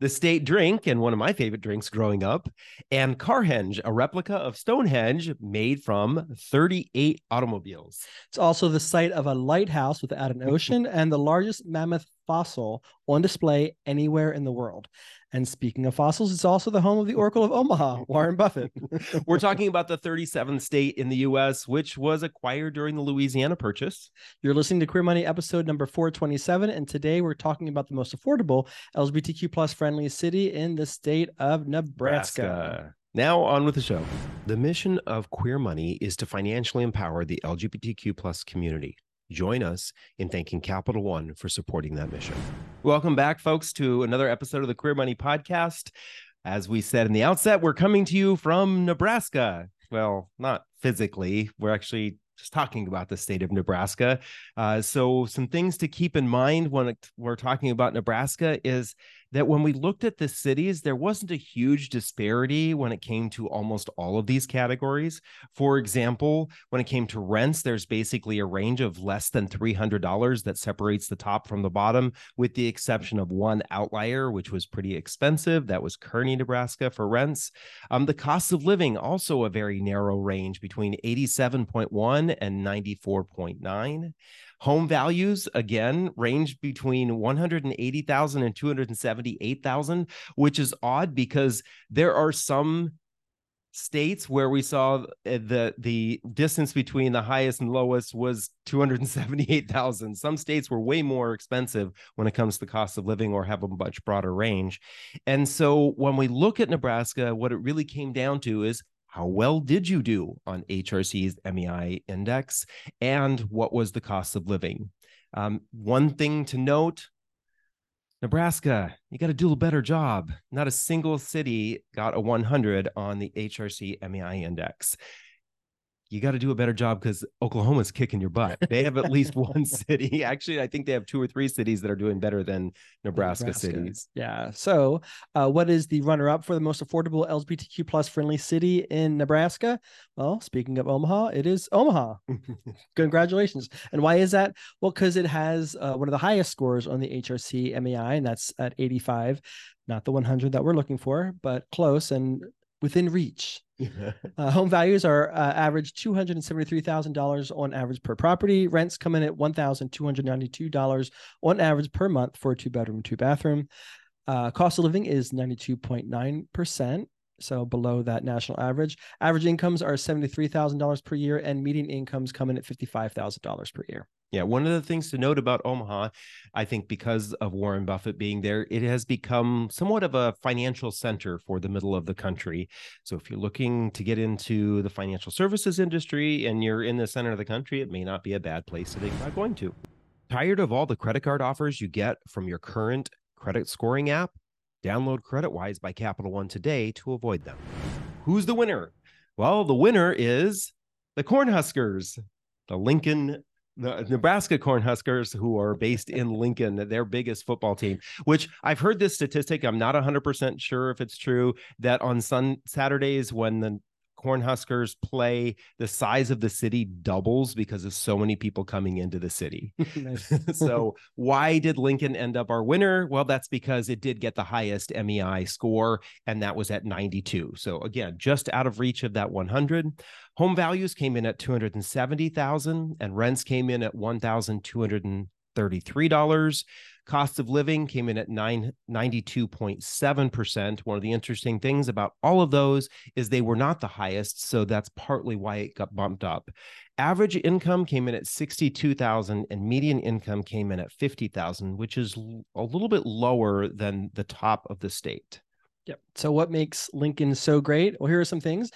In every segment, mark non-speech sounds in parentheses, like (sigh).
the state drink, and one of my favorite drinks growing up, and Carhenge, a replica of Stonehenge made from 38 automobiles. It's also the site of a lighthouse without an (laughs) ocean and the largest mammoth fossil on display anywhere in the world. And speaking of fossils, it's also the home of the Oracle of Omaha, (laughs) Warren Buffett. (laughs) We're talking about the 37th state in the US, which was acquired during the Louisiana Purchase. You're listening to Queer Money episode number 427. And today we're talking about the most affordable LGBTQ plus friendly city in the state of Nebraska. Nebraska. Now on with the show. The mission of Queer Money is to financially empower the LGBTQ plus community. Join us in thanking Capital One for supporting that mission. Welcome back, folks, to another episode of the Queer Money Podcast. As we said in the outset, we're coming to you from Nebraska. Well, not physically, we're actually just talking about the state of Nebraska. Uh, so, some things to keep in mind when we're talking about Nebraska is that when we looked at the cities, there wasn't a huge disparity when it came to almost all of these categories. For example, when it came to rents, there's basically a range of less than $300 that separates the top from the bottom, with the exception of one outlier, which was pretty expensive. That was Kearney, Nebraska for rents. Um, the cost of living, also a very narrow range between 87.1 and 94.9. Home values again range between 180,000 and 278,000, which is odd because there are some states where we saw eh, the the distance between the highest and lowest was 278,000. Some states were way more expensive when it comes to the cost of living or have a much broader range. And so when we look at Nebraska, what it really came down to is how well did you do on HRC's MEI index? And what was the cost of living? Um, one thing to note Nebraska, you got to do a better job. Not a single city got a 100 on the HRC MEI index you got to do a better job because Oklahoma's kicking your butt. They have at least one (laughs) city. (laughs) Actually, I think they have two or three cities that are doing better than Nebraska, Nebraska. cities. Yeah. So, uh, what is the runner-up for the most affordable LGBTQ plus friendly city in Nebraska? Well, speaking of Omaha, it is Omaha. (laughs) Congratulations. And why is that? Well, because it has uh, one of the highest scores on the HRC MEI, and that's at 85. Not the 100 that we're looking for, but close and within reach. (laughs) uh, home values are uh, average $273,000 on average per property. Rents come in at $1,292 on average per month for a two bedroom, two bathroom. Uh, cost of living is 92.9%, so below that national average. Average incomes are $73,000 per year, and median incomes come in at $55,000 per year. Yeah, one of the things to note about Omaha, I think because of Warren Buffett being there, it has become somewhat of a financial center for the middle of the country. So if you're looking to get into the financial services industry and you're in the center of the country, it may not be a bad place to think about going to. Tired of all the credit card offers you get from your current credit scoring app? Download CreditWise by Capital One today to avoid them. Who's the winner? Well, the winner is the Cornhuskers, the Lincoln the uh, Nebraska Cornhuskers, who are based in Lincoln, their biggest football team, which I've heard this statistic. I'm not 100% sure if it's true that on Sun Saturdays when the Cornhuskers play, the size of the city doubles because of so many people coming into the city. (laughs) (laughs) so, why did Lincoln end up our winner? Well, that's because it did get the highest MEI score, and that was at 92. So, again, just out of reach of that 100. Home values came in at 270,000 and rents came in at 1,233. Cost of living came in at 9, 92.7%. One of the interesting things about all of those is they were not the highest. So that's partly why it got bumped up. Average income came in at 62,000 and median income came in at 50,000, which is a little bit lower than the top of the state. Yep. So what makes Lincoln so great? Well, here are some things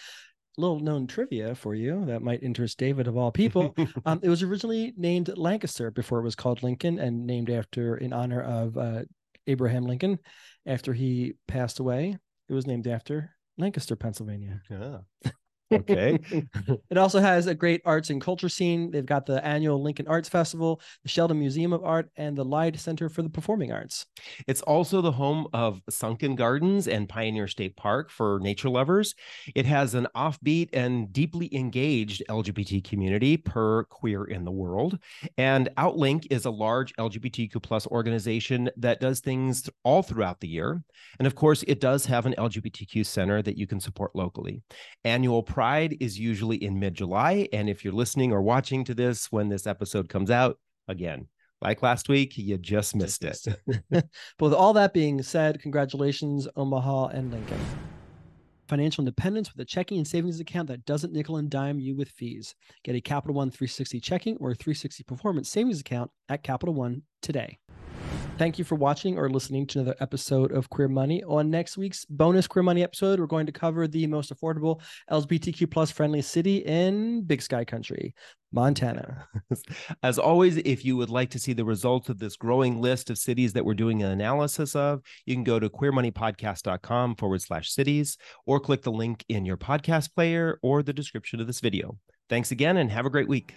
little known trivia for you that might interest David of all (laughs) people. um, it was originally named Lancaster before it was called Lincoln and named after in honor of uh, Abraham Lincoln. After he passed away, it was named after Lancaster, Pennsylvania. Yeah. Okay. (laughs) it also has a great arts and culture scene. They've got the annual Lincoln Arts Festival, the Sheldon Museum of Art, and the Lied Center for the Performing Arts. It's also the home of Sunken Gardens and Pioneer State Park for nature lovers. It has an offbeat and deeply engaged LGBT community per Queer in the World. And Outlinc is a large LGBTQ plus organization that does things all throughout the year. And of course, it does have an LGBTQ center that you can support locally. Annual Pride is usually in mid July. And if you're listening or watching to this when this episode comes out, again, like last week, you just missed it. (laughs) but with all that being said, congratulations, Omaha and Lincoln. Financial independence with a checking and savings account that doesn't nickel and dime you with fees. Get a Capital One 360 checking or 360 performance savings account at Capital One today. Thank you for watching or listening to another episode of Queer Money. On next week's bonus Queer Money episode, we're going to cover the most affordable LGBTQ plus friendly city in Big Sky Country, Montana. (laughs) As always, if you would like to see the results of this growing list of cities that we're doing an analysis of, you can go to queermoneypodcast.com forward slash cities or click the link in your podcast player or the description of this video. Thanks again and have a great week.